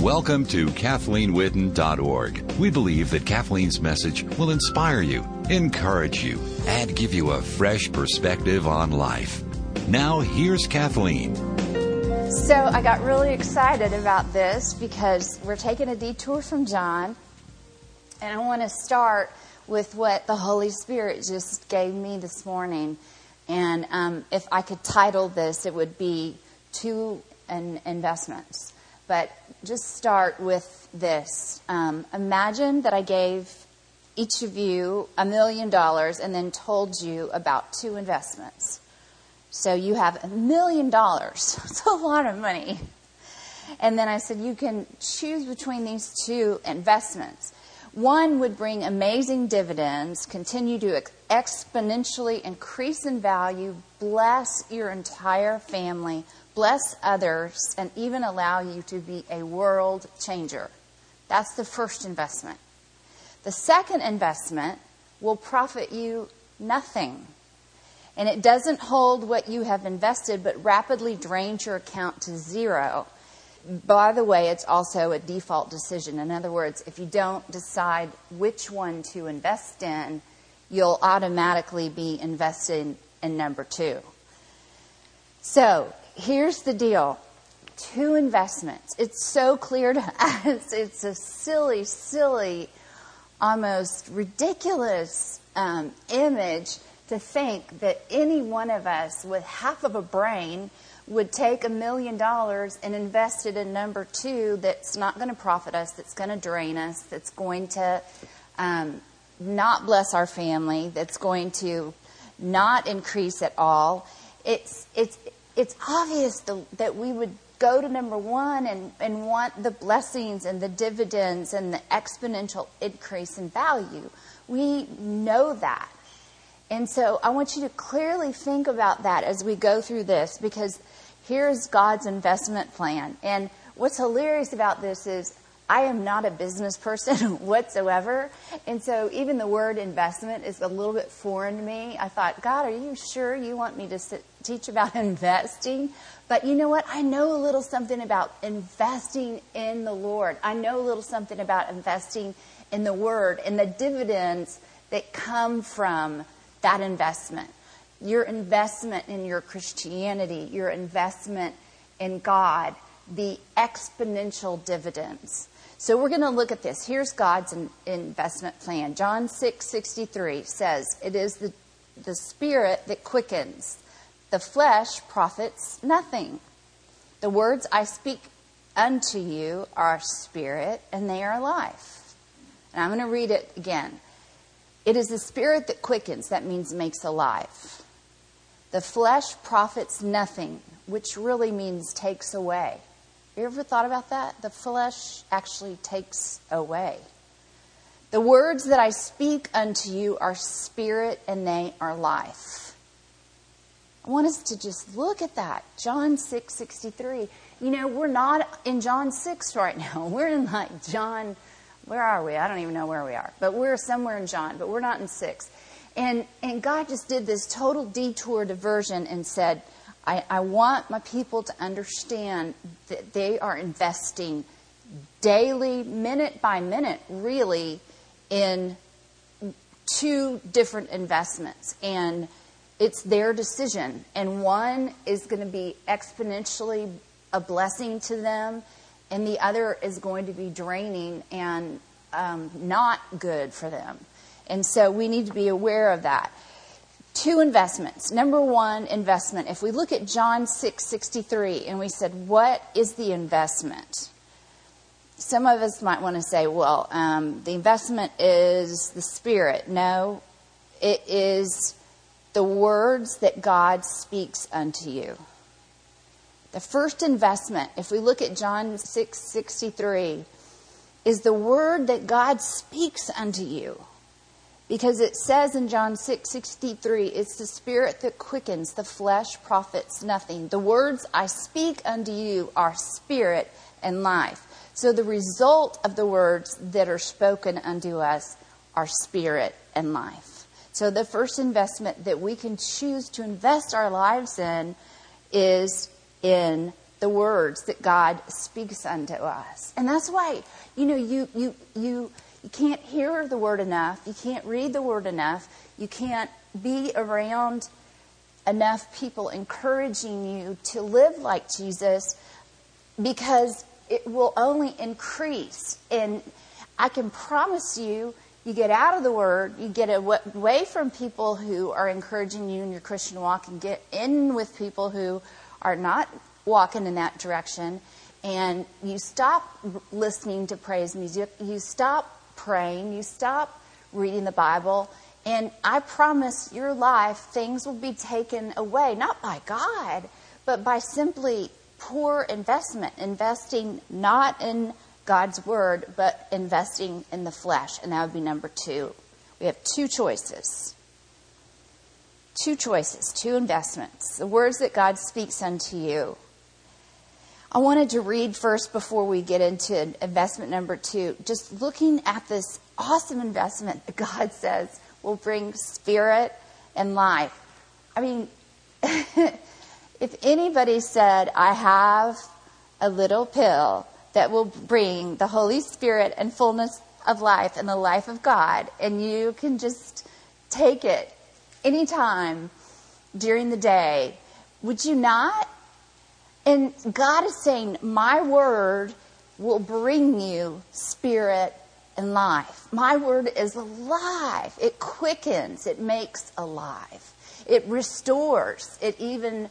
Welcome to KathleenWitten.org. We believe that Kathleen's message will inspire you, encourage you, and give you a fresh perspective on life. Now, here's Kathleen. So, I got really excited about this because we're taking a detour from John, and I want to start with what the Holy Spirit just gave me this morning. And um, if I could title this, it would be Two Investments. But just start with this. Um, imagine that I gave each of you a million dollars and then told you about two investments. So you have a million dollars. It's a lot of money. And then I said, you can choose between these two investments. One would bring amazing dividends, continue to exponentially increase in value, bless your entire family, bless others, and even allow you to be a world changer. That's the first investment. The second investment will profit you nothing. And it doesn't hold what you have invested, but rapidly drains your account to zero. By the way, it's also a default decision. In other words, if you don't decide which one to invest in, you'll automatically be invested in number two. So here's the deal two investments. It's so clear to us. It's a silly, silly, almost ridiculous um, image to think that any one of us with half of a brain would take a million dollars and invest it in number two that's not going to profit us, that's going to drain us, that's going to um, not bless our family, that's going to not increase at all. It's, it's, it's obvious the, that we would go to number one and, and want the blessings and the dividends and the exponential increase in value. We know that. And so I want you to clearly think about that as we go through this because here's God's investment plan. And what's hilarious about this is I am not a business person whatsoever. And so even the word investment is a little bit foreign to me. I thought, God, are you sure you want me to sit, teach about investing? But you know what? I know a little something about investing in the Lord. I know a little something about investing in the Word and the dividends that come from that investment. Your investment in your Christianity, your investment in God, the exponential dividends. So we're going to look at this. Here's God's investment plan. John 6 63 says, It is the, the spirit that quickens, the flesh profits nothing. The words I speak unto you are spirit and they are life. And I'm going to read it again. It is the spirit that quickens, that means makes alive. The flesh profits nothing, which really means takes away. You ever thought about that? The flesh actually takes away. The words that I speak unto you are spirit and they are life. I want us to just look at that. John 6 63. You know, we're not in John 6 right now. We're in like John where are we? I don't even know where we are. But we're somewhere in John, but we're not in 6. And, and God just did this total detour diversion and said, I, I want my people to understand that they are investing daily, minute by minute, really, in two different investments. And it's their decision. And one is going to be exponentially a blessing to them, and the other is going to be draining and um, not good for them. And so we need to be aware of that. Two investments. Number one investment. If we look at John 6 63 and we said, What is the investment? Some of us might want to say, Well, um, the investment is the Spirit. No, it is the words that God speaks unto you. The first investment, if we look at John 6 63, is the word that God speaks unto you. Because it says in John 6 63, it's the spirit that quickens, the flesh profits nothing. The words I speak unto you are spirit and life. So the result of the words that are spoken unto us are spirit and life. So the first investment that we can choose to invest our lives in is in the words that God speaks unto us. And that's why, you know, you, you, you, you can't hear the word enough. You can't read the word enough. You can't be around enough people encouraging you to live like Jesus because it will only increase. And I can promise you, you get out of the Word, you get away from people who are encouraging you in your Christian walk, and get in with people who are not walking in that direction, and you stop listening to praise music, you stop praying, you stop reading the Bible, and I promise your life things will be taken away, not by God, but by simply poor investment, investing not in God's word, but investing in the flesh. And that would be number two. We have two choices. Two choices, two investments. The words that God speaks unto you. I wanted to read first before we get into investment number two, just looking at this awesome investment that God says will bring spirit and life. I mean, if anybody said, I have a little pill that will bring the Holy Spirit and fullness of life and the life of God, and you can just take it anytime during the day, would you not? And God is saying, My word will bring you spirit and life. My word is alive. It quickens, it makes alive. It restores. It even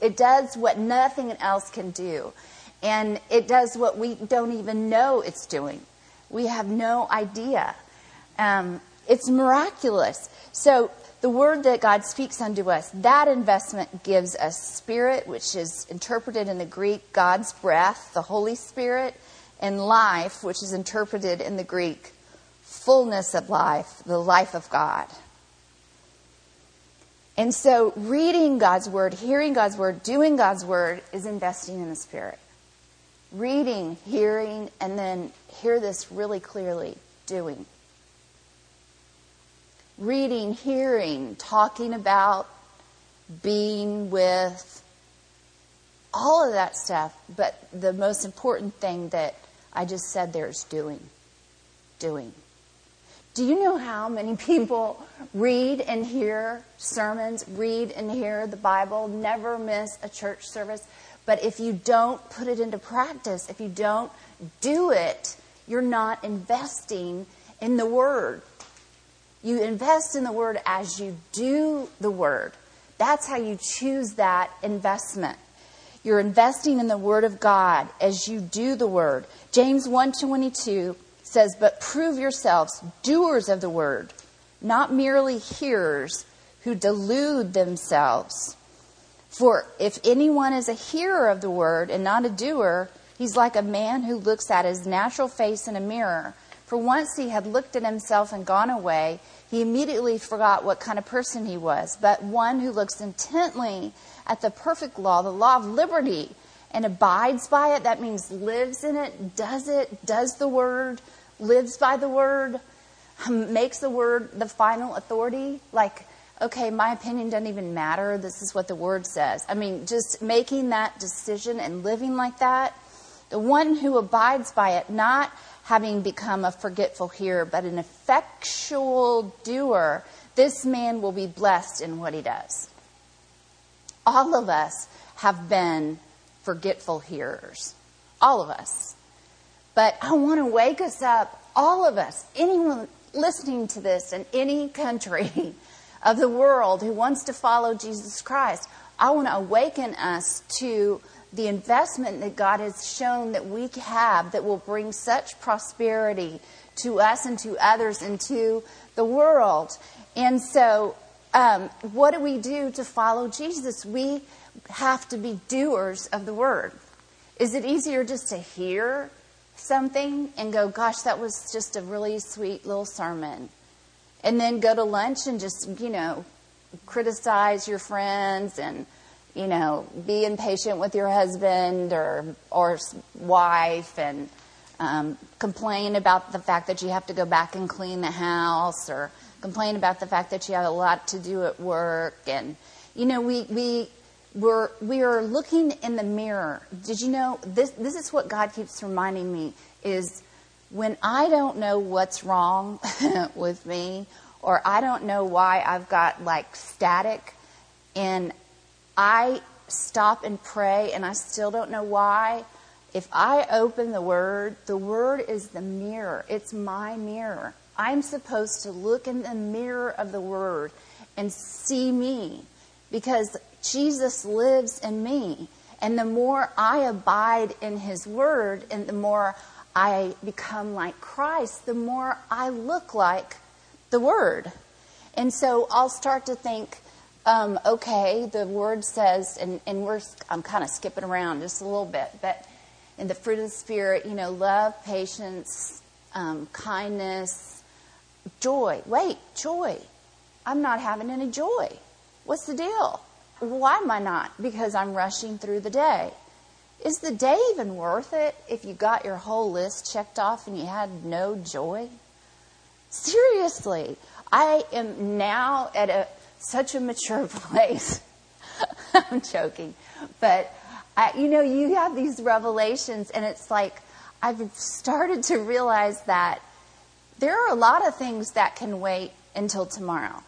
it does what nothing else can do. And it does what we don't even know it's doing. We have no idea. Um, it's miraculous. So, the word that God speaks unto us, that investment gives us spirit, which is interpreted in the Greek God's breath, the Holy Spirit, and life, which is interpreted in the Greek fullness of life, the life of God. And so, reading God's word, hearing God's word, doing God's word is investing in the Spirit reading, hearing, and then hear this really clearly doing. Reading, hearing, talking about, being with, all of that stuff. But the most important thing that I just said there is doing. Doing. Do you know how many people read and hear sermons, read and hear the Bible, never miss a church service? But if you don't put it into practice, if you don't do it, you're not investing in the Word. You invest in the Word as you do the Word. That's how you choose that investment. You're investing in the Word of God as you do the Word. James 1:22 says, "But prove yourselves doers of the Word, not merely hearers who delude themselves." For if anyone is a hearer of the word and not a doer, he's like a man who looks at his natural face in a mirror. For once he had looked at himself and gone away, he immediately forgot what kind of person he was. But one who looks intently at the perfect law, the law of liberty, and abides by it, that means lives in it, does it, does the word, lives by the word, makes the word the final authority, like okay, my opinion doesn't even matter. This is what the word says. I mean, just making that decision and living like that. The one who abides by it, not having become a forgetful hearer, but an effectual doer, this man will be blessed in what he does. All of us have been forgetful hearers. All of us. But I want to wake us up, all of us, anyone listening to this in any country. of the world who wants to follow Jesus Christ. I want to awaken us to the investment that God has shown that we have that will bring such prosperity to us and to others and to the world. And so, um, what do we do to follow Jesus? We have to be doers of the word. Is it easier just to hear something and go, gosh, that was just a really sweet little sermon? And then go to lunch and just, you know, criticize your friends and, you know, be impatient with your husband or, or wife and um, complain about the fact that you have to go back and clean the house or complain about the fact that you have a lot to do at work. And, you know, we, we we're, we are looking in the mirror. Did you know this? This is what God keeps reminding me is when I don't know what's wrong with me, or I don't know why I've got like static, and I stop and pray, and I still don't know why. If I open the Word, the Word is the mirror. It's my mirror. I'm supposed to look in the mirror of the Word and see me because Jesus lives in me. And the more I abide in His Word and the more I become like Christ, the more I look like the Word. And so I'll start to think, um, okay, the Word says, and, and we're, I'm kind of skipping around just a little bit, but in the fruit of the Spirit, you know, love, patience, um, kindness, joy. Wait, joy. I'm not having any joy. What's the deal? Why am I not? Because I'm rushing through the day. Is the day even worth it if you got your whole list checked off and you had no joy? Seriously, I am now at a such a mature place. I'm joking, but I, you know, you have these revelations, and it's like I've started to realize that there are a lot of things that can wait until tomorrow.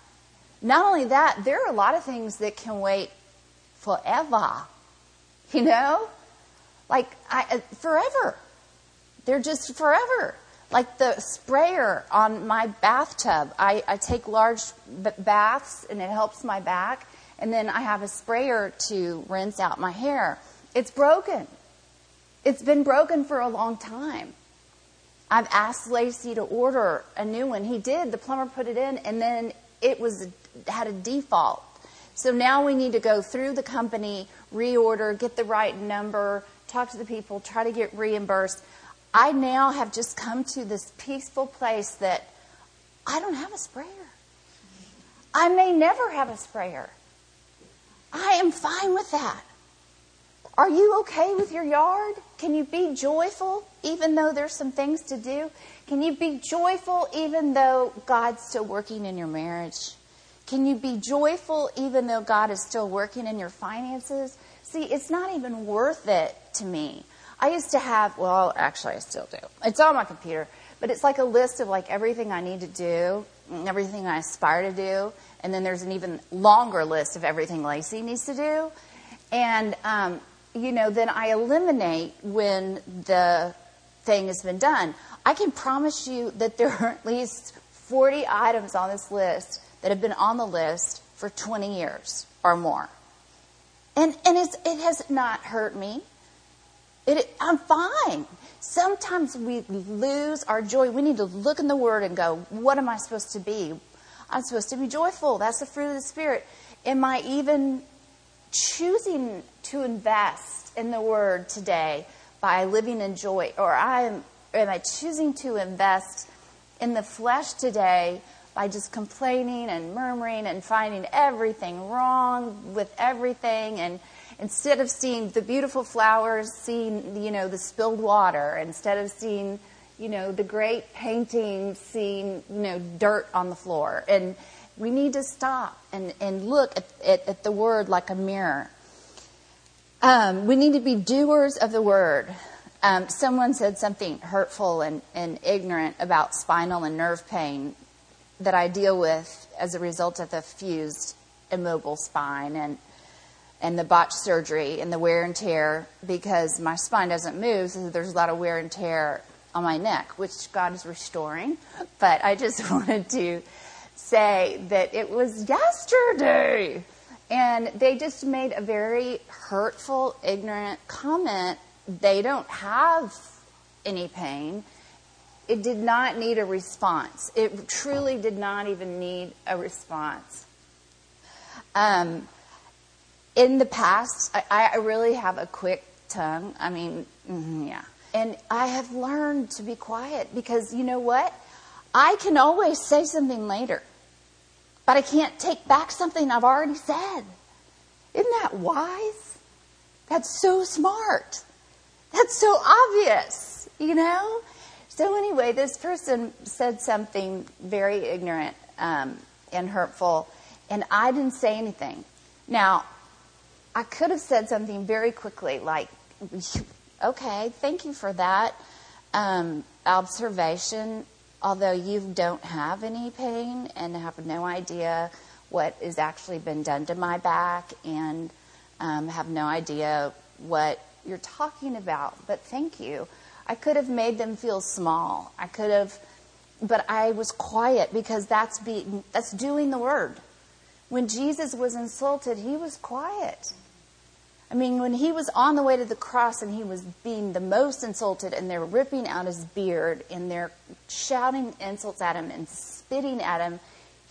Not only that, there are a lot of things that can wait forever. You know? Like, I, uh, forever. They're just forever. Like the sprayer on my bathtub. I, I take large b- baths and it helps my back. And then I have a sprayer to rinse out my hair. It's broken. It's been broken for a long time. I've asked Lacey to order a new one. He did. The plumber put it in, and then it was had a default. So now we need to go through the company, reorder, get the right number, talk to the people, try to get reimbursed. I now have just come to this peaceful place that I don't have a sprayer. I may never have a sprayer. I am fine with that. Are you okay with your yard? Can you be joyful even though there's some things to do? Can you be joyful even though God's still working in your marriage? Can you be joyful even though God is still working in your finances? See, it's not even worth it to me. I used to have, well, actually, I still do. It's on my computer, but it's like a list of like everything I need to do, everything I aspire to do, and then there's an even longer list of everything Lacey needs to do. And um, you know, then I eliminate when the thing has been done. I can promise you that there are at least 40 items on this list that have been on the list for 20 years or more. And, and it has not hurt me. It, I'm fine. Sometimes we lose our joy. We need to look in the Word and go, what am I supposed to be? I'm supposed to be joyful. That's the fruit of the Spirit. Am I even choosing to invest in the word today by living in joy, or I am, am I choosing to invest in the flesh today by just complaining and murmuring and finding everything wrong with everything and instead of seeing the beautiful flowers seeing you know the spilled water instead of seeing you know the great painting, seeing you know dirt on the floor and we need to stop and, and look at, at, at the word like a mirror. Um, we need to be doers of the word. Um, someone said something hurtful and, and ignorant about spinal and nerve pain that I deal with as a result of the fused immobile spine and and the botched surgery and the wear and tear because my spine doesn't move, so there's a lot of wear and tear on my neck, which God is restoring. But I just wanted to say that it was yesterday. And they just made a very hurtful, ignorant comment. They don't have any pain. It did not need a response. It truly did not even need a response. Um, in the past, I, I, really have a quick tongue. I mean, mm, yeah. And I have learned to be quiet because you know what? I can always say something later but I can't take back something I've already said. Isn't that wise? That's so smart. That's so obvious, you know? So, anyway, this person said something very ignorant um, and hurtful, and I didn't say anything. Now, I could have said something very quickly, like, okay, thank you for that um, observation. Although you don't have any pain and have no idea what has actually been done to my back and um, have no idea what you're talking about, but thank you. I could have made them feel small. I could have, but I was quiet because that's that's doing the word. When Jesus was insulted, he was quiet. I mean, when he was on the way to the cross and he was being the most insulted, and they're ripping out his beard and they're shouting insults at him and spitting at him,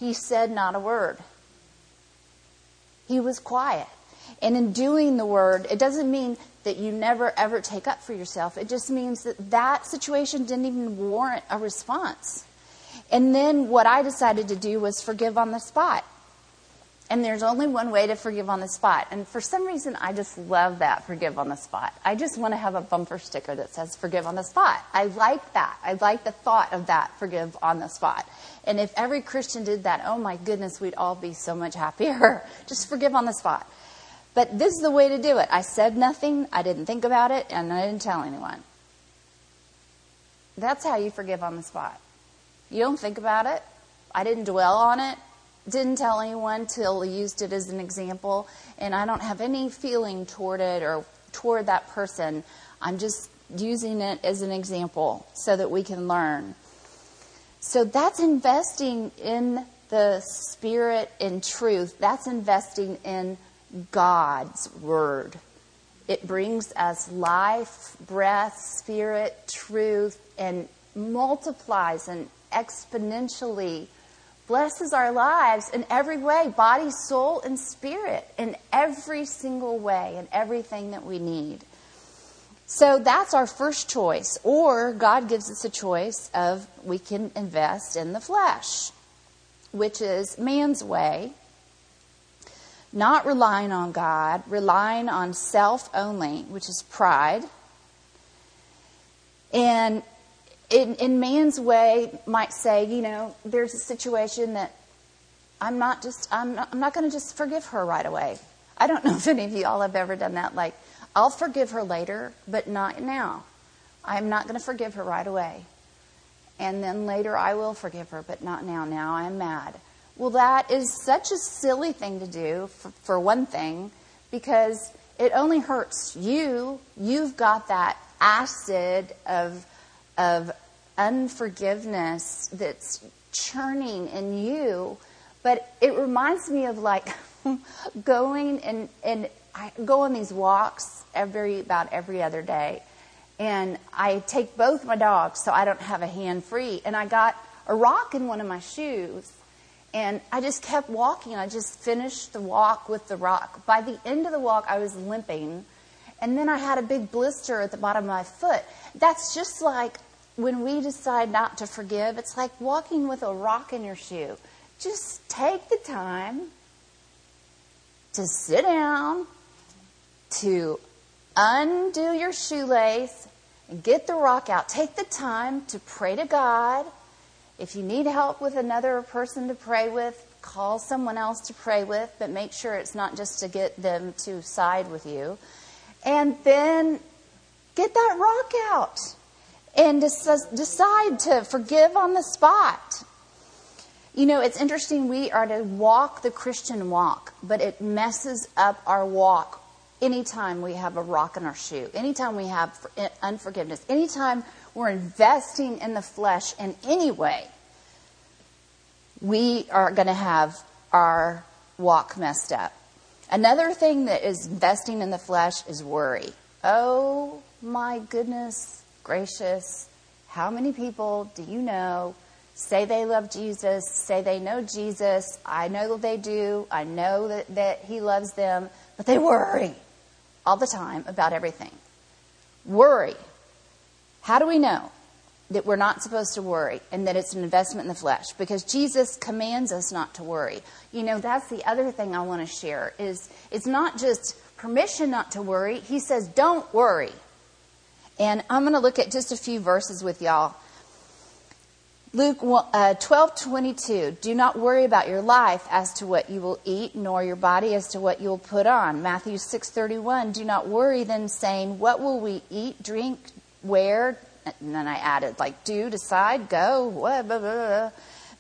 he said not a word. He was quiet. And in doing the word, it doesn't mean that you never ever take up for yourself. It just means that that situation didn't even warrant a response. And then what I decided to do was forgive on the spot. And there's only one way to forgive on the spot. And for some reason, I just love that forgive on the spot. I just want to have a bumper sticker that says forgive on the spot. I like that. I like the thought of that forgive on the spot. And if every Christian did that, oh my goodness, we'd all be so much happier. just forgive on the spot. But this is the way to do it. I said nothing, I didn't think about it, and I didn't tell anyone. That's how you forgive on the spot. You don't think about it. I didn't dwell on it. Didn't tell anyone till used it as an example, and I don't have any feeling toward it or toward that person. I'm just using it as an example so that we can learn. So that's investing in the spirit and truth. That's investing in God's Word. It brings us life, breath, spirit, truth, and multiplies and exponentially blesses our lives in every way body, soul, and spirit, in every single way, in everything that we need. So that's our first choice. Or God gives us a choice of we can invest in the flesh, which is man's way not relying on God, relying on self only, which is pride. And in, in man's way, might say, you know, there's a situation that I'm not just, I'm not, I'm not going to just forgive her right away. I don't know if any of you all have ever done that. Like, I'll forgive her later, but not now. I'm not going to forgive her right away. And then later I will forgive her, but not now. Now I'm mad. Well, that is such a silly thing to do, for, for one thing, because it only hurts you. You've got that acid of, of unforgiveness that's churning in you. But it reminds me of like going and, and I go on these walks every, about every other day. And I take both my dogs so I don't have a hand free. And I got a rock in one of my shoes and I just kept walking. I just finished the walk with the rock. By the end of the walk, I was limping. And then I had a big blister at the bottom of my foot. That's just like when we decide not to forgive, it's like walking with a rock in your shoe. Just take the time to sit down, to undo your shoelace, and get the rock out. Take the time to pray to God if you need help with another person to pray with, call someone else to pray with, but make sure it's not just to get them to side with you. And then get that rock out and decide to forgive on the spot. You know, it's interesting. We are to walk the Christian walk, but it messes up our walk anytime we have a rock in our shoe, anytime we have unforgiveness, anytime we're investing in the flesh in any way, we are going to have our walk messed up. Another thing that is investing in the flesh is worry. Oh my goodness gracious. How many people do you know say they love Jesus, say they know Jesus? I know that they do. I know that, that He loves them, but they worry all the time about everything. Worry. How do we know? that we're not supposed to worry and that it's an investment in the flesh because Jesus commands us not to worry. You know, that's the other thing I want to share is it's not just permission not to worry. He says don't worry. And I'm going to look at just a few verses with y'all. Luke uh, 12, 22. Do not worry about your life as to what you will eat, nor your body as to what you will put on. Matthew 6, 31. Do not worry then, saying, What will we eat, drink, wear? And then I added, like, do, decide, go, blah, blah, blah.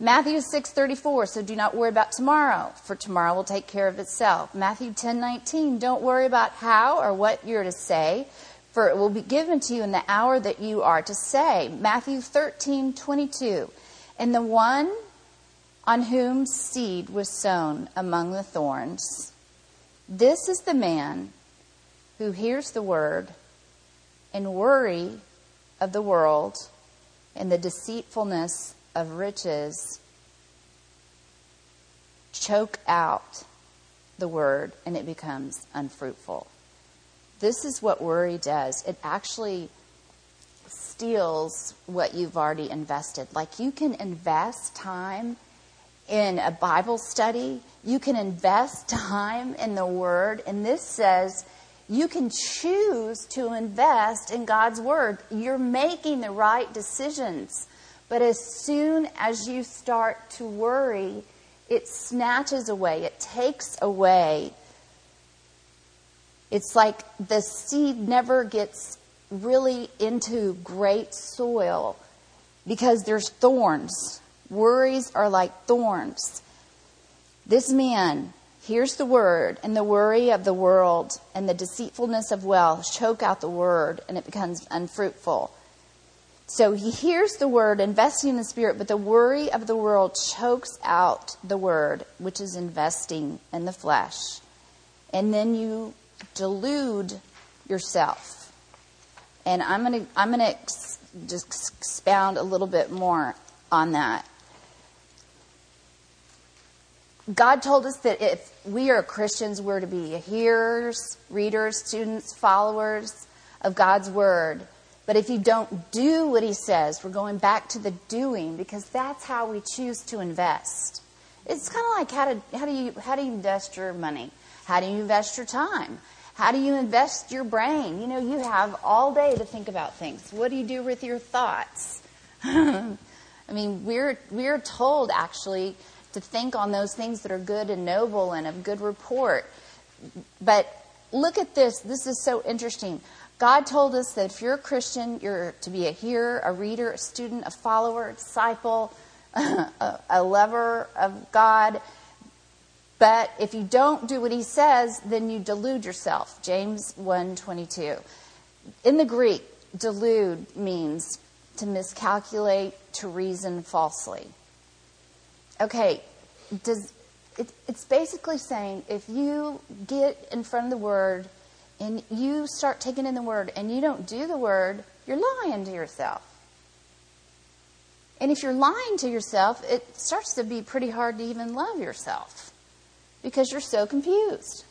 Matthew 6:34 so do not worry about tomorrow for tomorrow will take care of itself. Matthew 10:19 don't worry about how or what you're to say for it will be given to you in the hour that you are to say. Matthew 13:22 and the one on whom seed was sown among the thorns this is the man who hears the word and worry of the world and the deceitfulness of riches choke out the word and it becomes unfruitful. This is what worry does. It actually steals what you've already invested. Like you can invest time in a Bible study, you can invest time in the Word, and this says you can choose to invest in God's Word. You're making the right decisions. But as soon as you start to worry, it snatches away, it takes away. It's like the seed never gets really into great soil because there's thorns. Worries are like thorns. This man hears the word, and the worry of the world and the deceitfulness of wealth choke out the word, and it becomes unfruitful. So he hears the word, investing in the spirit, but the worry of the world chokes out the word, which is investing in the flesh. And then you delude yourself. And I'm going to I'm going to ex- just expound a little bit more on that. God told us that if we are Christians, we're to be hearers, readers, students, followers of God's word but if you don't do what he says, we're going back to the doing because that's how we choose to invest. It's kind of like how to how do you how do you invest your money? How do you invest your time? How do you invest your brain? You know, you have all day to think about things. What do you do with your thoughts? I mean, we're we're told actually to think on those things that are good and noble and of good report. But look at this. This is so interesting. God told us that if you're a Christian, you're to be a hearer, a reader, a student, a follower, a disciple, a, a lover of God. But if you don't do what he says, then you delude yourself. James 1:22. In the Greek, delude means to miscalculate, to reason falsely. Okay, does it, it's basically saying if you get in front of the word and you start taking in the word and you don't do the word, you're lying to yourself. And if you're lying to yourself, it starts to be pretty hard to even love yourself because you're so confused.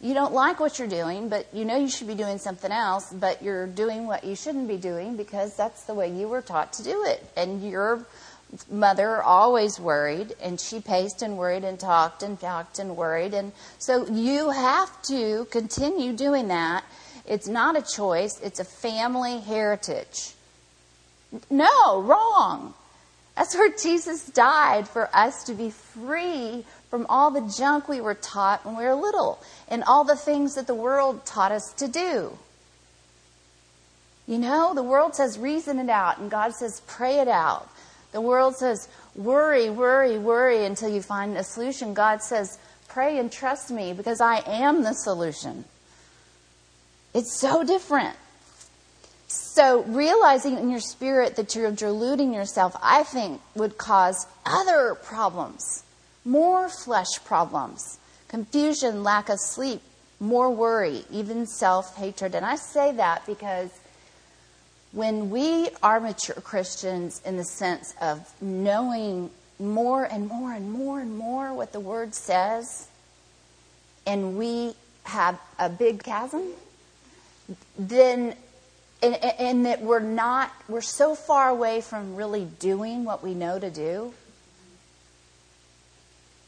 You don't like what you're doing, but you know you should be doing something else, but you're doing what you shouldn't be doing because that's the way you were taught to do it. And you're mother always worried and she paced and worried and talked and talked and worried. And so you have to continue doing that. It's not a choice. It's a family heritage. No wrong. That's where jesus died for us to be free from all the junk we were taught when we were little and all the things that the world taught us to do. You know the world says reason it out and god says pray it out the world says, worry, worry, worry until you find a solution. God says, pray and trust me because I am the solution. It's so different. So, realizing in your spirit that you're deluding yourself, I think, would cause other problems, more flesh problems, confusion, lack of sleep, more worry, even self hatred. And I say that because when we are mature Christians in the sense of knowing more and more and more and more what the Word says, and we have a big chasm, then and, and, that we're not we're so far away from really doing what we know to do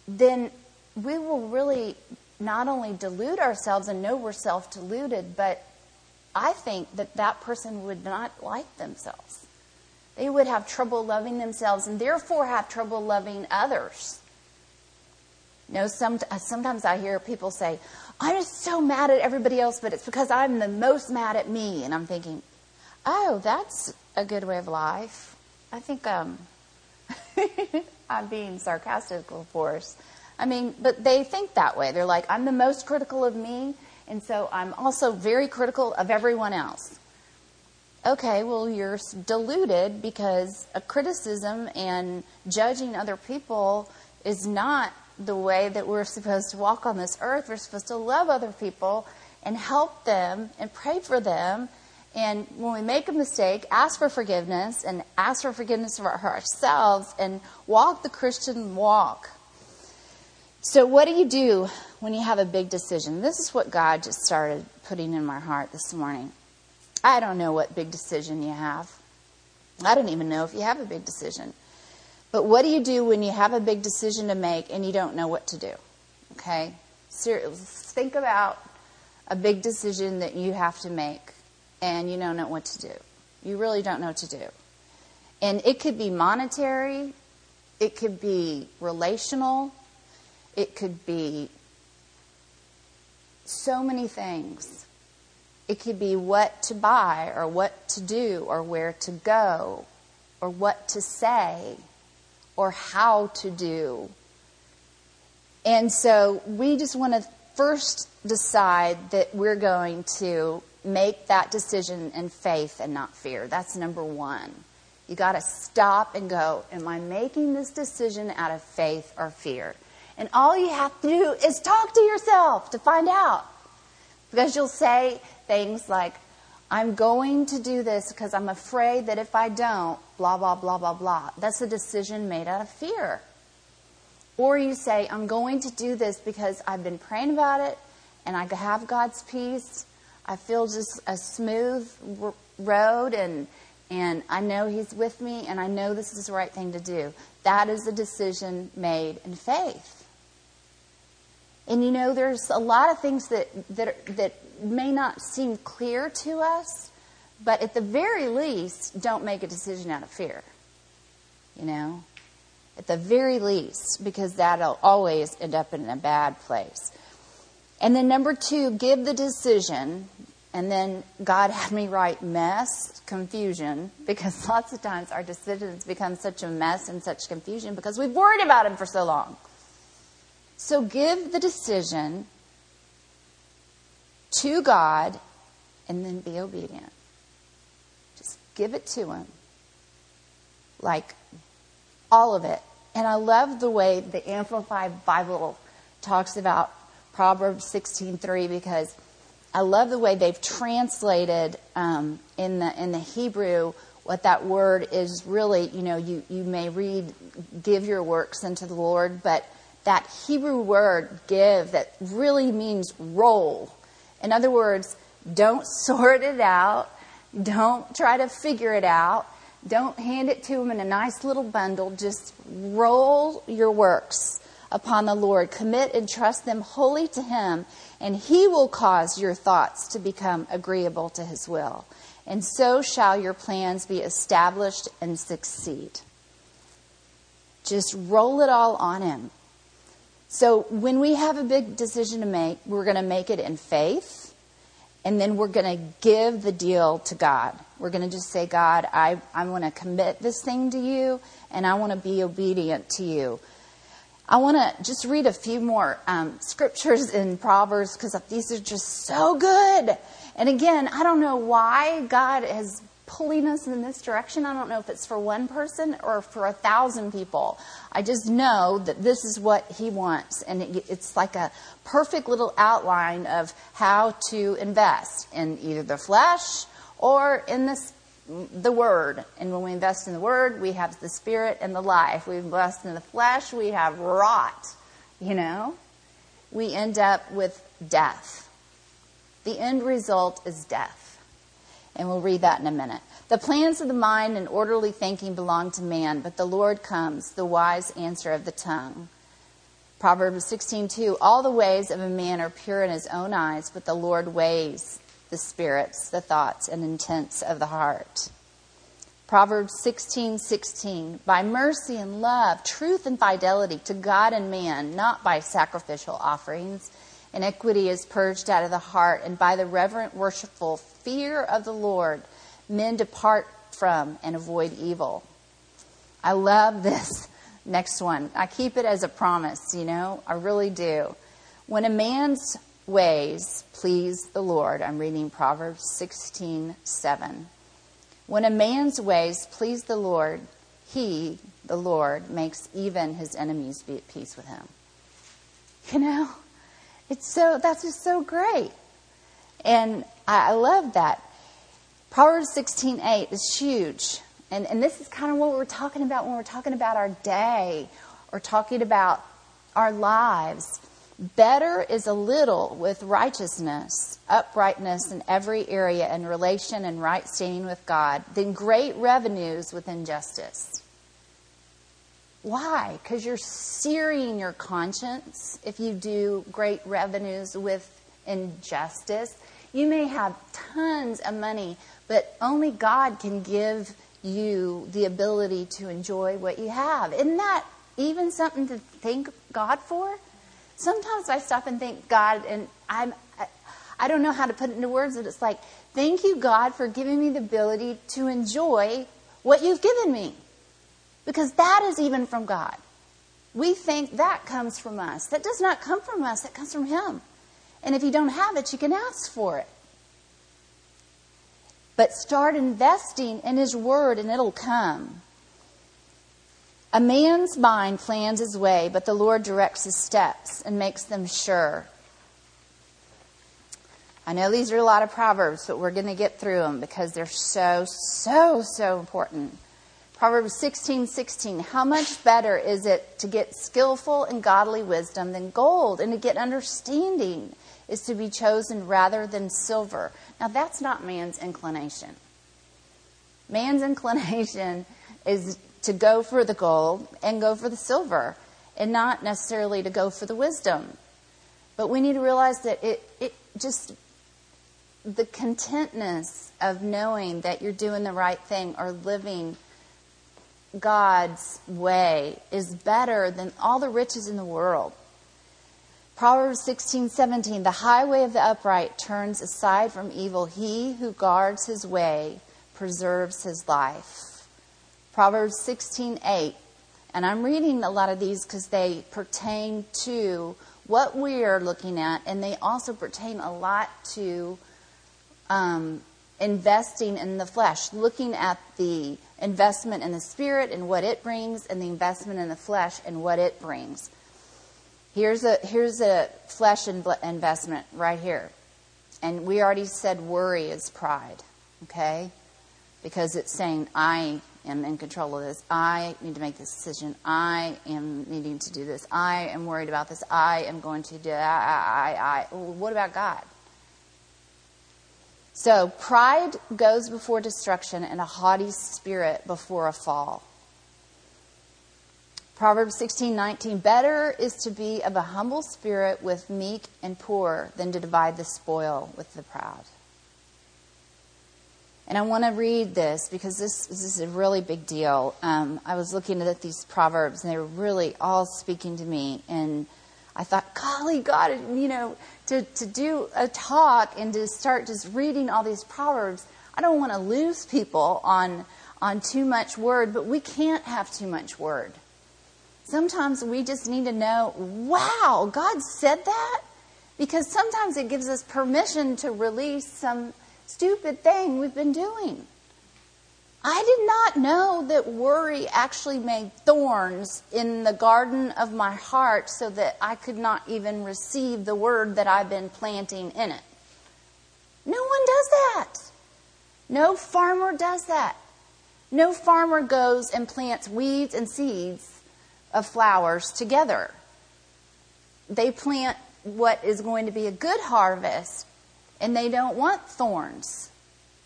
then we will really not only delude ourselves and know we're self-deluded but I think that that person would not like themselves They would have trouble loving themselves and therefore have trouble loving others. You know, some, sometimes I hear people say, I'm just so mad at everybody else, but it's because I'm the most mad at me. And I'm thinking, oh, that's a good way of life. I think um, I'm being sarcastic, of course. I mean, but they think that way. They're like, I'm the most critical of me, and so I'm also very critical of everyone else. Okay, well, you're deluded because a criticism and judging other people is not the way that we're supposed to walk on this earth. We're supposed to love other people and help them and pray for them. And when we make a mistake, ask for forgiveness and ask for forgiveness for ourselves and walk the Christian walk. So, what do you do when you have a big decision? This is what God just started putting in my heart this morning. I don't know what big decision you have. I don't even know if you have a big decision. But what do you do when you have a big decision to make and you don't know what to do? Okay? Think about a big decision that you have to make and you don't know what to do. You really don't know what to do. And it could be monetary, it could be relational, it could be so many things. It could be what to buy or what to do or where to go or what to say or how to do. And so we just want to first decide that we're going to make that decision in faith and not fear. That's number one. You got to stop and go, Am I making this decision out of faith or fear? And all you have to do is talk to yourself to find out. Because you'll say things like, I'm going to do this because I'm afraid that if I don't, blah, blah, blah, blah, blah. That's a decision made out of fear. Or you say, I'm going to do this because I've been praying about it and I have God's peace. I feel just a smooth road and, and I know He's with me and I know this is the right thing to do. That is a decision made in faith. And you know, there's a lot of things that, that, that may not seem clear to us, but at the very least, don't make a decision out of fear. You know? At the very least, because that'll always end up in a bad place. And then number two, give the decision. And then God had me write mess, confusion, because lots of times our decisions become such a mess and such confusion because we've worried about them for so long. So give the decision to God and then be obedient. Just give it to Him. Like all of it. And I love the way the Amplified Bible talks about Proverbs 16:3 because I love the way they've translated um, in the in the Hebrew what that word is really. You know, you you may read, "Give your works unto the Lord," but that Hebrew word give that really means roll. In other words, don't sort it out. Don't try to figure it out. Don't hand it to him in a nice little bundle. Just roll your works upon the Lord. Commit and trust them wholly to him, and he will cause your thoughts to become agreeable to his will. And so shall your plans be established and succeed. Just roll it all on him. So when we have a big decision to make, we're going to make it in faith, and then we're going to give the deal to God. We're going to just say, God, I, I want to commit this thing to you, and I want to be obedient to you. I want to just read a few more um, scriptures in Proverbs because these are just so good. And again, I don't know why God has pulling us in this direction. I don't know if it's for one person or for a thousand people. I just know that this is what he wants. And it's like a perfect little outline of how to invest in either the flesh or in this, the word. And when we invest in the word, we have the spirit and the life. We invest in the flesh, we have rot, you know? We end up with death. The end result is death. And we'll read that in a minute. The plans of the mind and orderly thinking belong to man, but the Lord comes, the wise answer of the tongue. Proverbs 16:2 All the ways of a man are pure in his own eyes, but the Lord weighs the spirits, the thoughts and intents of the heart. Proverbs 16, 16. By mercy and love, truth and fidelity to God and man, not by sacrificial offerings. Iniquity is purged out of the heart, and by the reverent, worshipful fear of the Lord, men depart from and avoid evil. I love this next one. I keep it as a promise, you know, I really do. When a man's ways please the Lord, I'm reading Proverbs 16, 7. When a man's ways please the Lord, he, the Lord, makes even his enemies be at peace with him. You know, it's so, that's just so great. And I, I love that. Proverbs 16:8 is huge. And, and this is kind of what we're talking about when we're talking about our day or talking about our lives. Better is a little with righteousness, uprightness in every area, and relation and right standing with God, than great revenues with injustice. Why? Because you're searing your conscience if you do great revenues with injustice. You may have tons of money, but only God can give you the ability to enjoy what you have. Isn't that even something to thank God for? sometimes I stop and thank God, and I'm, I don't know how to put it into words, but it's like, thank you, God, for giving me the ability to enjoy what you've given me. Because that is even from God. We think that comes from us. That does not come from us, that comes from Him. And if you don't have it, you can ask for it. But start investing in His Word and it'll come. A man's mind plans his way, but the Lord directs his steps and makes them sure. I know these are a lot of proverbs, but we're going to get through them because they're so, so, so important. Proverbs 16, 16. How much better is it to get skillful and godly wisdom than gold, and to get understanding is to be chosen rather than silver. Now, that's not man's inclination. Man's inclination is to go for the gold and go for the silver and not necessarily to go for the wisdom. But we need to realize that it, it just, the contentness of knowing that you're doing the right thing or living God's way is better than all the riches in the world. Proverbs 16, 17, the highway of the upright turns aside from evil. He who guards his way preserves his life. Proverbs 16:8. And I'm reading a lot of these because they pertain to what we are looking at, and they also pertain a lot to um, investing in the flesh, looking at the investment in the spirit and what it brings, and the investment in the flesh and what it brings. Here's a here's a flesh investment right here, and we already said worry is pride, okay? Because it's saying I am in control of this. I need to make this decision. I am needing to do this. I am worried about this. I am going to do. I. I. I. What about God? So pride goes before destruction, and a haughty spirit before a fall. Proverbs 16:19 Better is to be of a humble spirit with meek and poor than to divide the spoil with the proud. And I want to read this because this, this is a really big deal. Um, I was looking at these proverbs and they were really all speaking to me. And I thought, golly, God, you know, to, to do a talk and to start just reading all these proverbs, I don't want to lose people on, on too much word, but we can't have too much word. Sometimes we just need to know, wow, God said that? Because sometimes it gives us permission to release some stupid thing we've been doing. I did not know that worry actually made thorns in the garden of my heart so that I could not even receive the word that I've been planting in it. No one does that. No farmer does that. No farmer goes and plants weeds and seeds of flowers together. They plant what is going to be a good harvest and they don't want thorns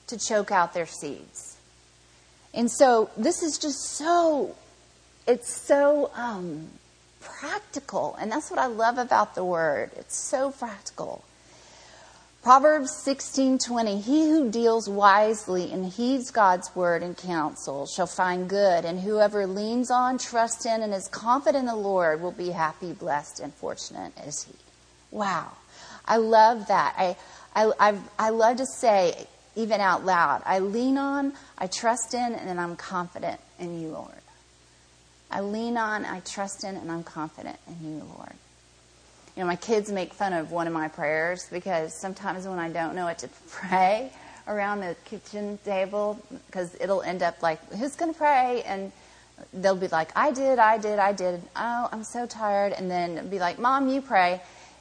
to choke out their seeds. And so this is just so, it's so um, practical. And that's what I love about the word. It's so practical. Proverbs 16:20 He who deals wisely and heeds God's word and counsel shall find good and whoever leans on trusts in and is confident in the Lord will be happy blessed and fortunate as he. Wow. I love that. I I I, I love to say even out loud. I lean on, I trust in and I'm confident in you, Lord. I lean on, I trust in and I'm confident in you, Lord. You know, my kids make fun of one of my prayers because sometimes when I don't know what to pray around the kitchen table, because it'll end up like, who's going to pray? And they'll be like, I did, I did, I did. Oh, I'm so tired. And then be like, Mom, you pray.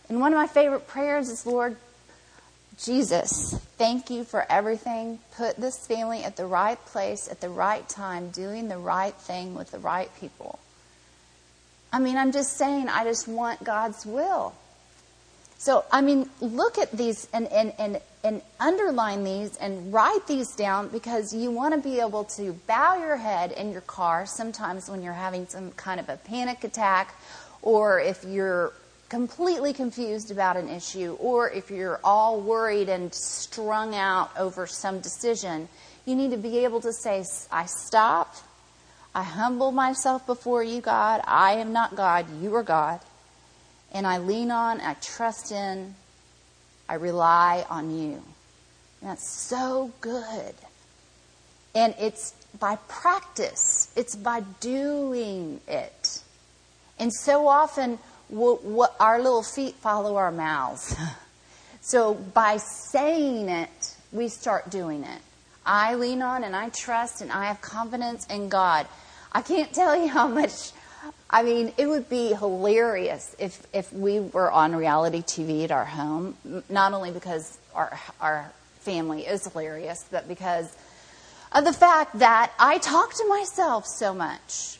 And one of my favorite prayers is, Lord, Jesus, thank you for everything. Put this family at the right place at the right time, doing the right thing with the right people. I mean, I'm just saying, I just want God's will. So, I mean, look at these and, and, and, and underline these and write these down because you want to be able to bow your head in your car sometimes when you're having some kind of a panic attack or if you're completely confused about an issue or if you're all worried and strung out over some decision. You need to be able to say, I stop I humble myself before you, God. I am not God. You are God. And I lean on, I trust in, I rely on you. And that's so good. And it's by practice, it's by doing it. And so often, our little feet follow our mouths. so by saying it, we start doing it. I lean on and I trust and I have confidence in God. I can't tell you how much. I mean, it would be hilarious if if we were on reality TV at our home. Not only because our our family is hilarious, but because of the fact that I talk to myself so much,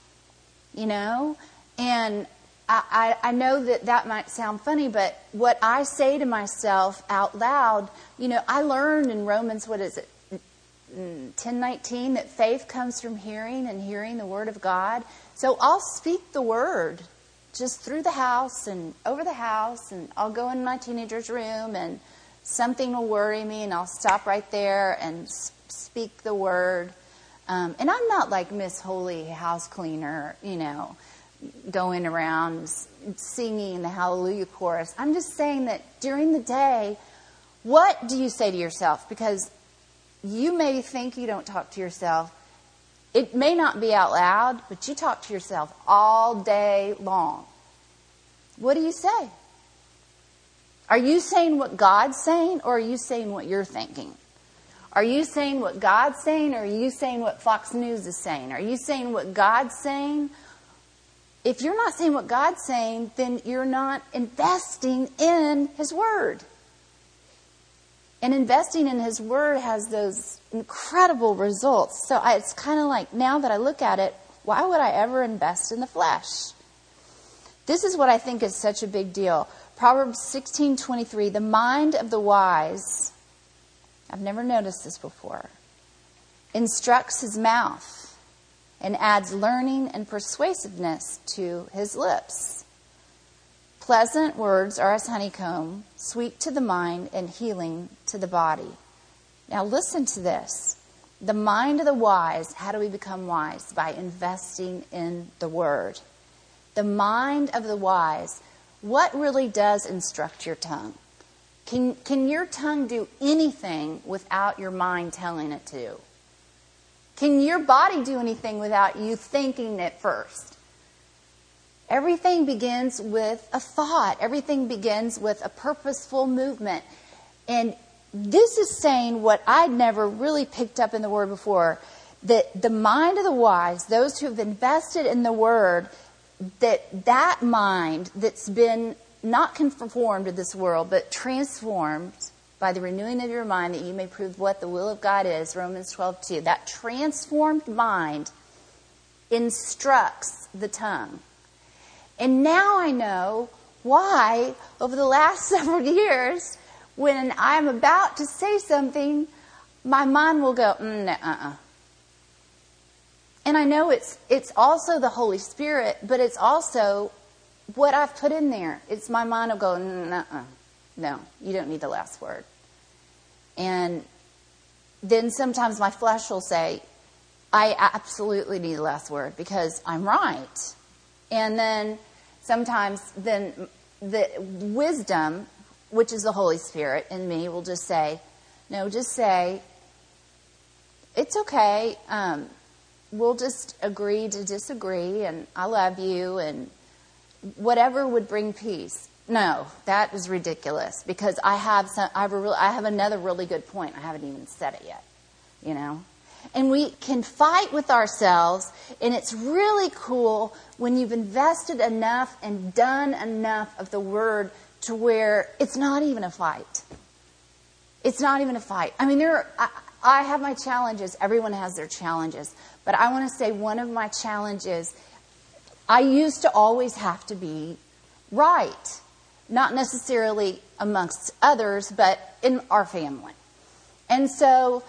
you know, and I, I, know that that might sound funny, but what I say to myself out loud, you know, I learned in Romans, what is it, 1019 that faith comes from hearing and hearing the word of God. So I'll speak the word just through the house and over the house and I'll go in my teenager's room and something will worry me and I'll stop right there and speak the word. Um, and I'm not like Miss Holy House Cleaner, you know, going around singing the Hallelujah chorus. I'm just saying that during the day, what do you say to yourself? Because you may think you don't talk to yourself. It may not be out loud, but you talk to yourself all day long. What do you say? Are you saying what God's saying or are you saying what you're thinking? Are you saying what God's saying or are you saying what Fox News is saying? Are you saying what God's saying? If you're not saying what God's saying, then you're not investing in His Word. And investing in His Word has those incredible results. So I, it's kind of like now that I look at it, why would I ever invest in the flesh? This is what I think is such a big deal. Proverbs 16:23, the mind of the wise, I've never noticed this before, instructs his mouth and adds learning and persuasiveness to his lips. Pleasant words are as honeycomb, sweet to the mind and healing to the body. Now, listen to this. The mind of the wise, how do we become wise? By investing in the Word. The mind of the wise, what really does instruct your tongue? Can, can your tongue do anything without your mind telling it to? Can your body do anything without you thinking it first? Everything begins with a thought. Everything begins with a purposeful movement. And this is saying what I'd never really picked up in the word before that the mind of the wise, those who have invested in the word, that that mind that's been not conformed to this world, but transformed by the renewing of your mind that you may prove what the will of God is, Romans 12, 2. That transformed mind instructs the tongue. And now I know why, over the last several years, when I'm about to say something, my mind will go, mm, no, uh-uh. And I know it's, it's also the Holy Spirit, but it's also what I've put in there. It's my mind will go, mm, uh-uh. no, you don't need the last word. And then sometimes my flesh will say, I absolutely need the last word because I'm right. And then sometimes then the wisdom, which is the Holy Spirit in me, will just say, no, just say, it's okay. Um, we'll just agree to disagree, and I love you, and whatever would bring peace. No, that is ridiculous because I have some, I have, a I have another really good point. I haven't even said it yet, you know. And we can fight with ourselves, and it's really cool when you've invested enough and done enough of the word to where it's not even a fight. It's not even a fight. I mean, there. Are, I, I have my challenges. Everyone has their challenges, but I want to say one of my challenges. I used to always have to be right not necessarily amongst others, but in our family. And so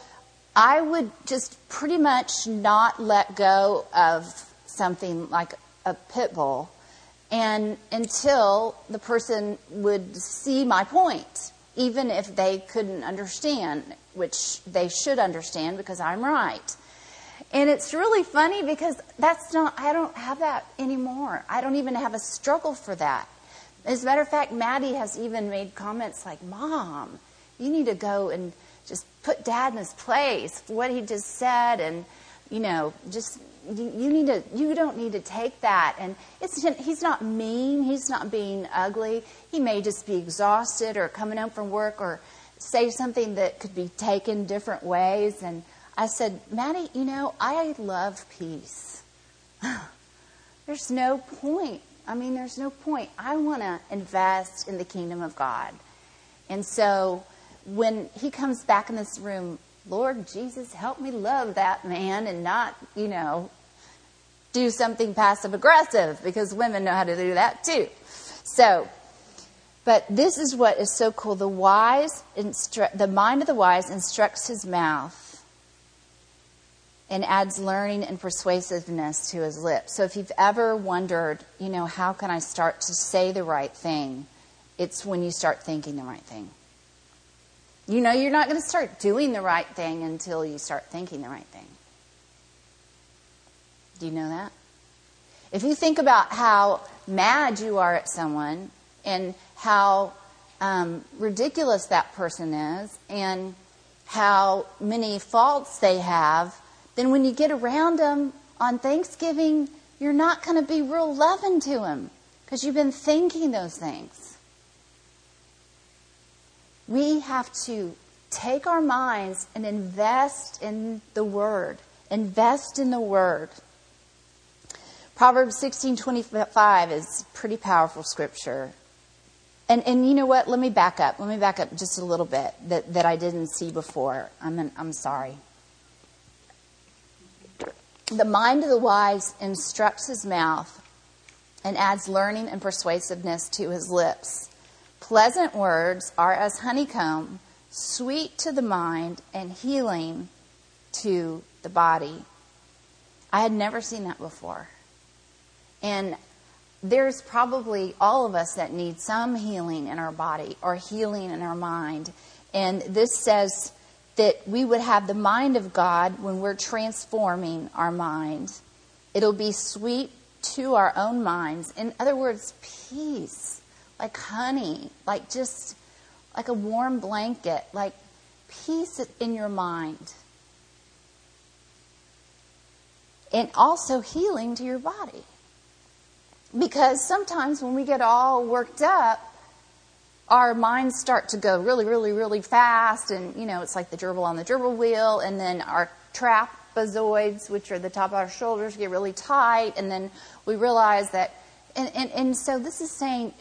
I would just pretty much not let go of something like a pit bull and until the person would see my point, even if they couldn't understand, which they should understand because I'm right. And it's really funny because that's not, I don't have that anymore. I don't even have a struggle for that. As a matter of fact, Maddie has even made comments like, Mom, you need to go and put dad in his place for what he just said and you know just you, you, need to you don't need to take that. And it's he's not mean. He's not being ugly. He may just be exhausted or coming home from work or say something that could be taken different ways. And i said maddie you know i love peace. There's no point. I mean, there's no point. I want to invest in the kingdom of God. And so when he comes back in this room, Lord Jesus, help me love that man and not, you know, do something passive aggressive because women know how to do that too. So, but this is what is so cool. The wise, instru- the mind of the wise instructs his mouth and adds learning and persuasiveness to his lips. So if you've ever wondered, you know, how can I start to say the right thing? It's when you start thinking the right thing. You know, you're not going to start doing the right thing until you start thinking the right thing. Do you know that? If you think about how mad you are at someone and how um, ridiculous that person is and how many faults they have, then when you get around them on Thanksgiving, you're not going to be real loving to them because you've been thinking those things. We have to take our minds and invest in the Word. Invest in the Word. Proverbs 16:25 is pretty powerful scripture. And and you know what? Let me back up. Let me back up just a little bit that, that I didn't see before. I'm an, I'm sorry. The mind of the wise instructs his mouth and adds learning and persuasiveness to his lips. Pleasant words are as honeycomb, sweet to the mind and healing to the body. I had never seen that before. And there's probably all of us that need some healing in our body or healing in our mind. And this says that we would have the mind of God when we're transforming our mind. It'll be sweet to our own minds. In other words, peace, like honey, like just like a warm blanket, like peace in your mind. And also healing to your body. Because sometimes when we get all worked up, our minds start to go really, really, really fast, and you know, it's like the gerbil on the gerbil wheel, and then our trapezoids, which are the top of our shoulders, get really tight, and then we realize that, and, and, and so this is saying,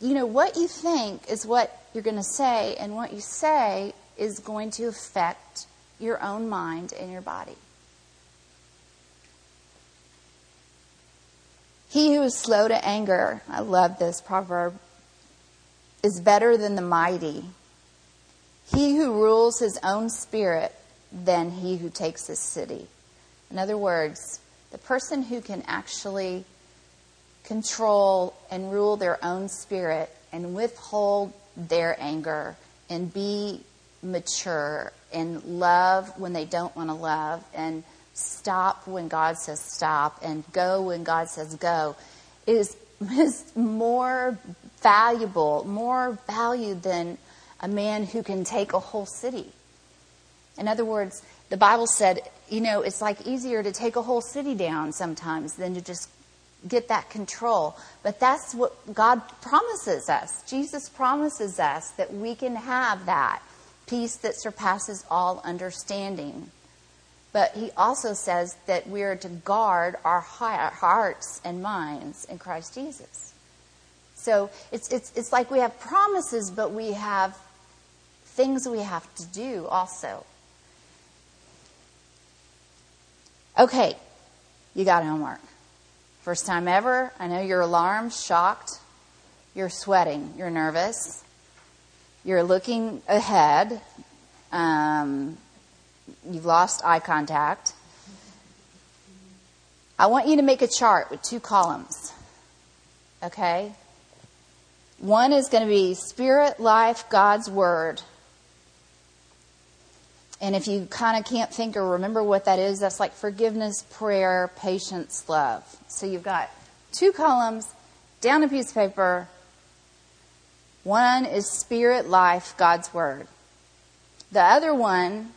you know, what you think is what you're going to say, and what you say is going to affect your own mind and your body. He who is slow to anger, I love this proverb, is better than the mighty. He who rules his own spirit than he who takes his city. In other words, the person who can actually control and rule their own spirit and withhold their anger and be mature and love when they don't want to love and stop when God says stop and go when God says go is, is more valuable, more valued than a man who can take a whole city. In other words, the Bible said, you know, it's like easier to take a whole city down sometimes than to just get that control. But that's what God promises us. Jesus promises us that we can have that peace that surpasses all understanding. But he also says that we are to guard our hearts and minds in Christ Jesus. So it's, it's, it's like we have promises, but we have things we have to do also. Okay, you got homework. First time ever. I know you're alarmed, shocked, you're sweating, you're nervous, you're looking ahead, um, you've lost eye contact. I want you to make a chart with two columns. Okay? One is going to be Spirit, Life, God's Word. And if you kind of can't think or remember what that is, that's like forgiveness, prayer, patience, love. So you've got two columns down a piece of paper. One is spirit, life, God's word. The other one,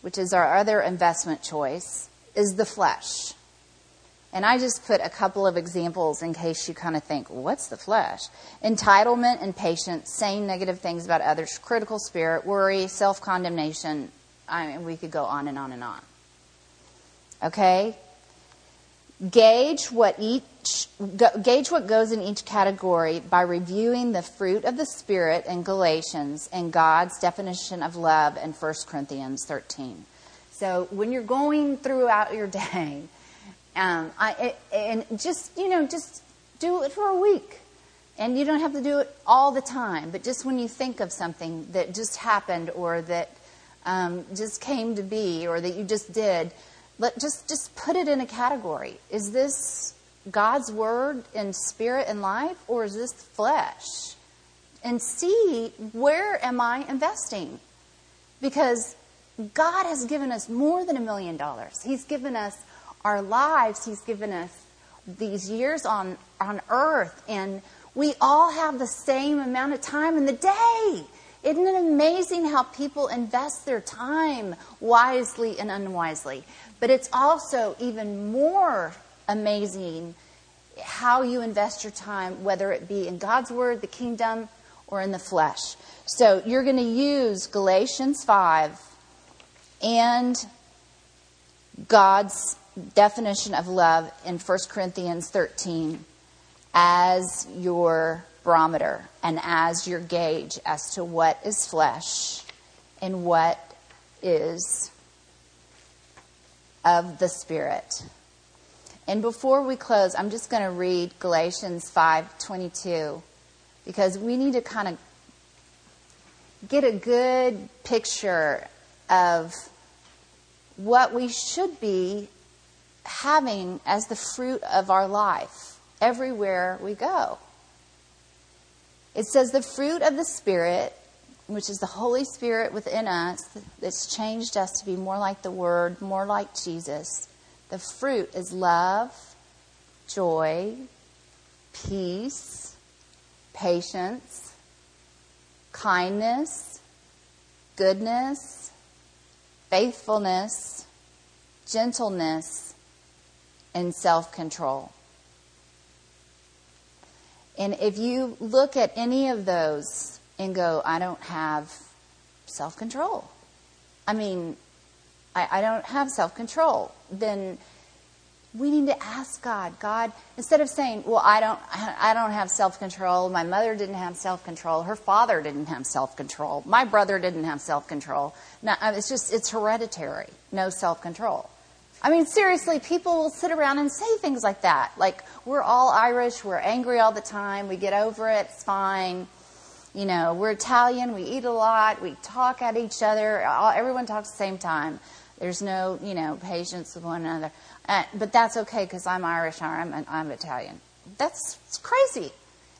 which is our other investment choice, is the flesh. And I just put a couple of examples in case you kind of think, what's the flesh? Entitlement and patience, saying negative things about others, critical spirit, worry, self condemnation. I mean, we could go on and on and on. Okay? Gauge what each gauge what goes in each category by reviewing the fruit of the spirit in Galatians and God's definition of love in 1 Corinthians 13. So when you're going throughout your day, um, I, and just, you know, just do it for a week. And you don't have to do it all the time, but just when you think of something that just happened or that um, just came to be or that you just did, let just just put it in a category. Is this God's word in spirit and life, or is this flesh? And see where am I investing? Because God has given us more than a million dollars. He's given us our lives. He's given us these years on, on earth, and we all have the same amount of time in the day. Isn't it amazing how people invest their time wisely and unwisely? But it's also even more amazing how you invest your time, whether it be in God's Word, the kingdom, or in the flesh. So you're going to use Galatians 5 and God's definition of love in 1 Corinthians 13 as your barometer and as your gauge as to what is flesh and what is of the Spirit. And before we close, I'm just going to read Galatians 5:22 because we need to kind of get a good picture of what we should be having as the fruit of our life everywhere we go. It says the fruit of the Spirit, which is the Holy Spirit within us, that's changed us to be more like the Word, more like Jesus. The fruit is love, joy, peace, patience, kindness, goodness, faithfulness, gentleness, and self control. And if you look at any of those and go, I don't have self control, I mean, I, I don't have self control, then we need to ask God, God, instead of saying, well, I don't, I don't have self control. My mother didn't have self control. Her father didn't have self control. My brother didn't have self control. No, it's just, it's hereditary. No self control. I mean, seriously, people will sit around and say things like that. Like, we're all Irish, we're angry all the time, we get over it, it's fine. You know, we're Italian, we eat a lot, we talk at each other, all, everyone talks at the same time. There's no, you know, patience with one another. Uh, but that's okay because I'm Irish or I'm, I'm Italian. That's crazy.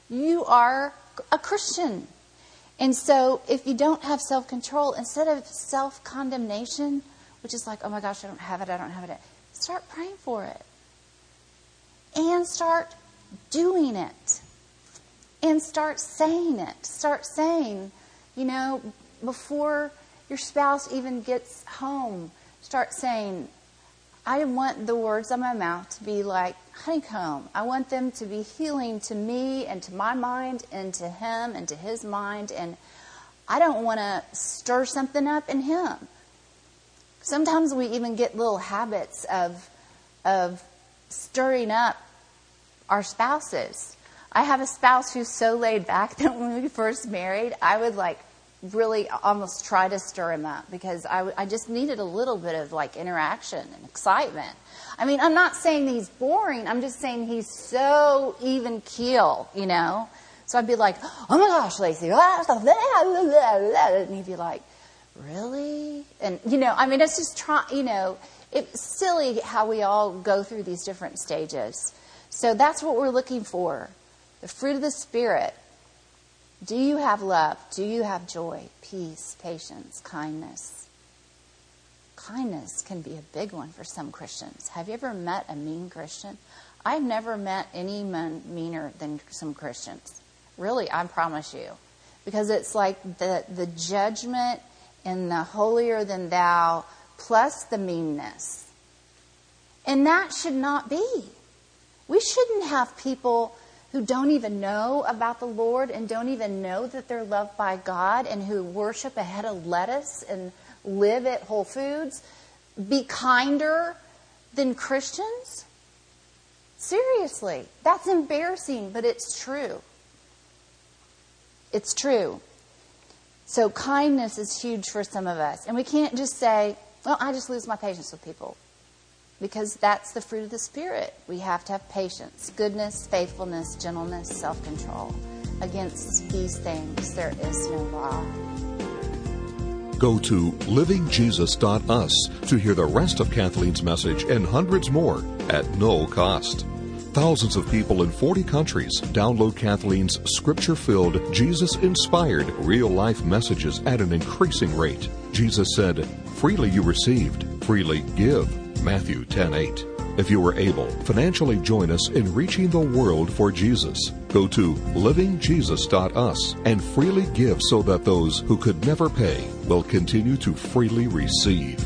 You are a Christian. And so, if you don't have self control, instead of self condemnation, which is like, oh my gosh, I don't have it, I don't have it, start praying for it. And start doing it. And start saying it. Start saying, you know, before your spouse even gets home, start saying, I want the words of my mouth to be like honeycomb. I want them to be healing to me and to my mind and to him and to his mind. And I don't want to stir something up in him. Sometimes we even get little habits of, of stirring up our spouses. I have a spouse who's so laid back that when we first married, I would like really almost try to stir him up because I, I just needed a little bit of like interaction and excitement. I mean, I'm not saying he's boring. I'm just saying he's so even keel, you know? So I'd be like, oh my gosh, Lacey. And he'd be like, really? And, you know, I mean, it's just try, you know, it's silly how we all go through these different stages. So that's what we're looking for. The fruit of the Spirit. Do you have love? Do you have joy, peace, patience, kindness? Kindness can be a big one for some Christians. Have you ever met a mean Christian? I've never met any meaner than some Christians. Really, I promise you. Because it's like the, the judgment and the holier than thou plus the meanness. And that should not be. We shouldn't have people who don't even know about the Lord and don't even know that they're loved by God and who worship a head of lettuce and live at Whole Foods be kinder than Christians? Seriously, that's embarrassing, but it's true. It's true. So, kindness is huge for some of us. And we can't just say, well, I just lose my patience with people. Because that's the fruit of the Spirit. We have to have patience, goodness, faithfulness, gentleness, self control. Against these things, there is no law. Go to livingjesus.us to hear the rest of Kathleen's message and hundreds more at no cost. Thousands of people in 40 countries download Kathleen's scripture filled, Jesus inspired, real life messages at an increasing rate. Jesus said, Freely you received, freely give. Matthew 10 8. If you are able, financially join us in reaching the world for Jesus. Go to livingjesus.us and freely give so that those who could never pay will continue to freely receive.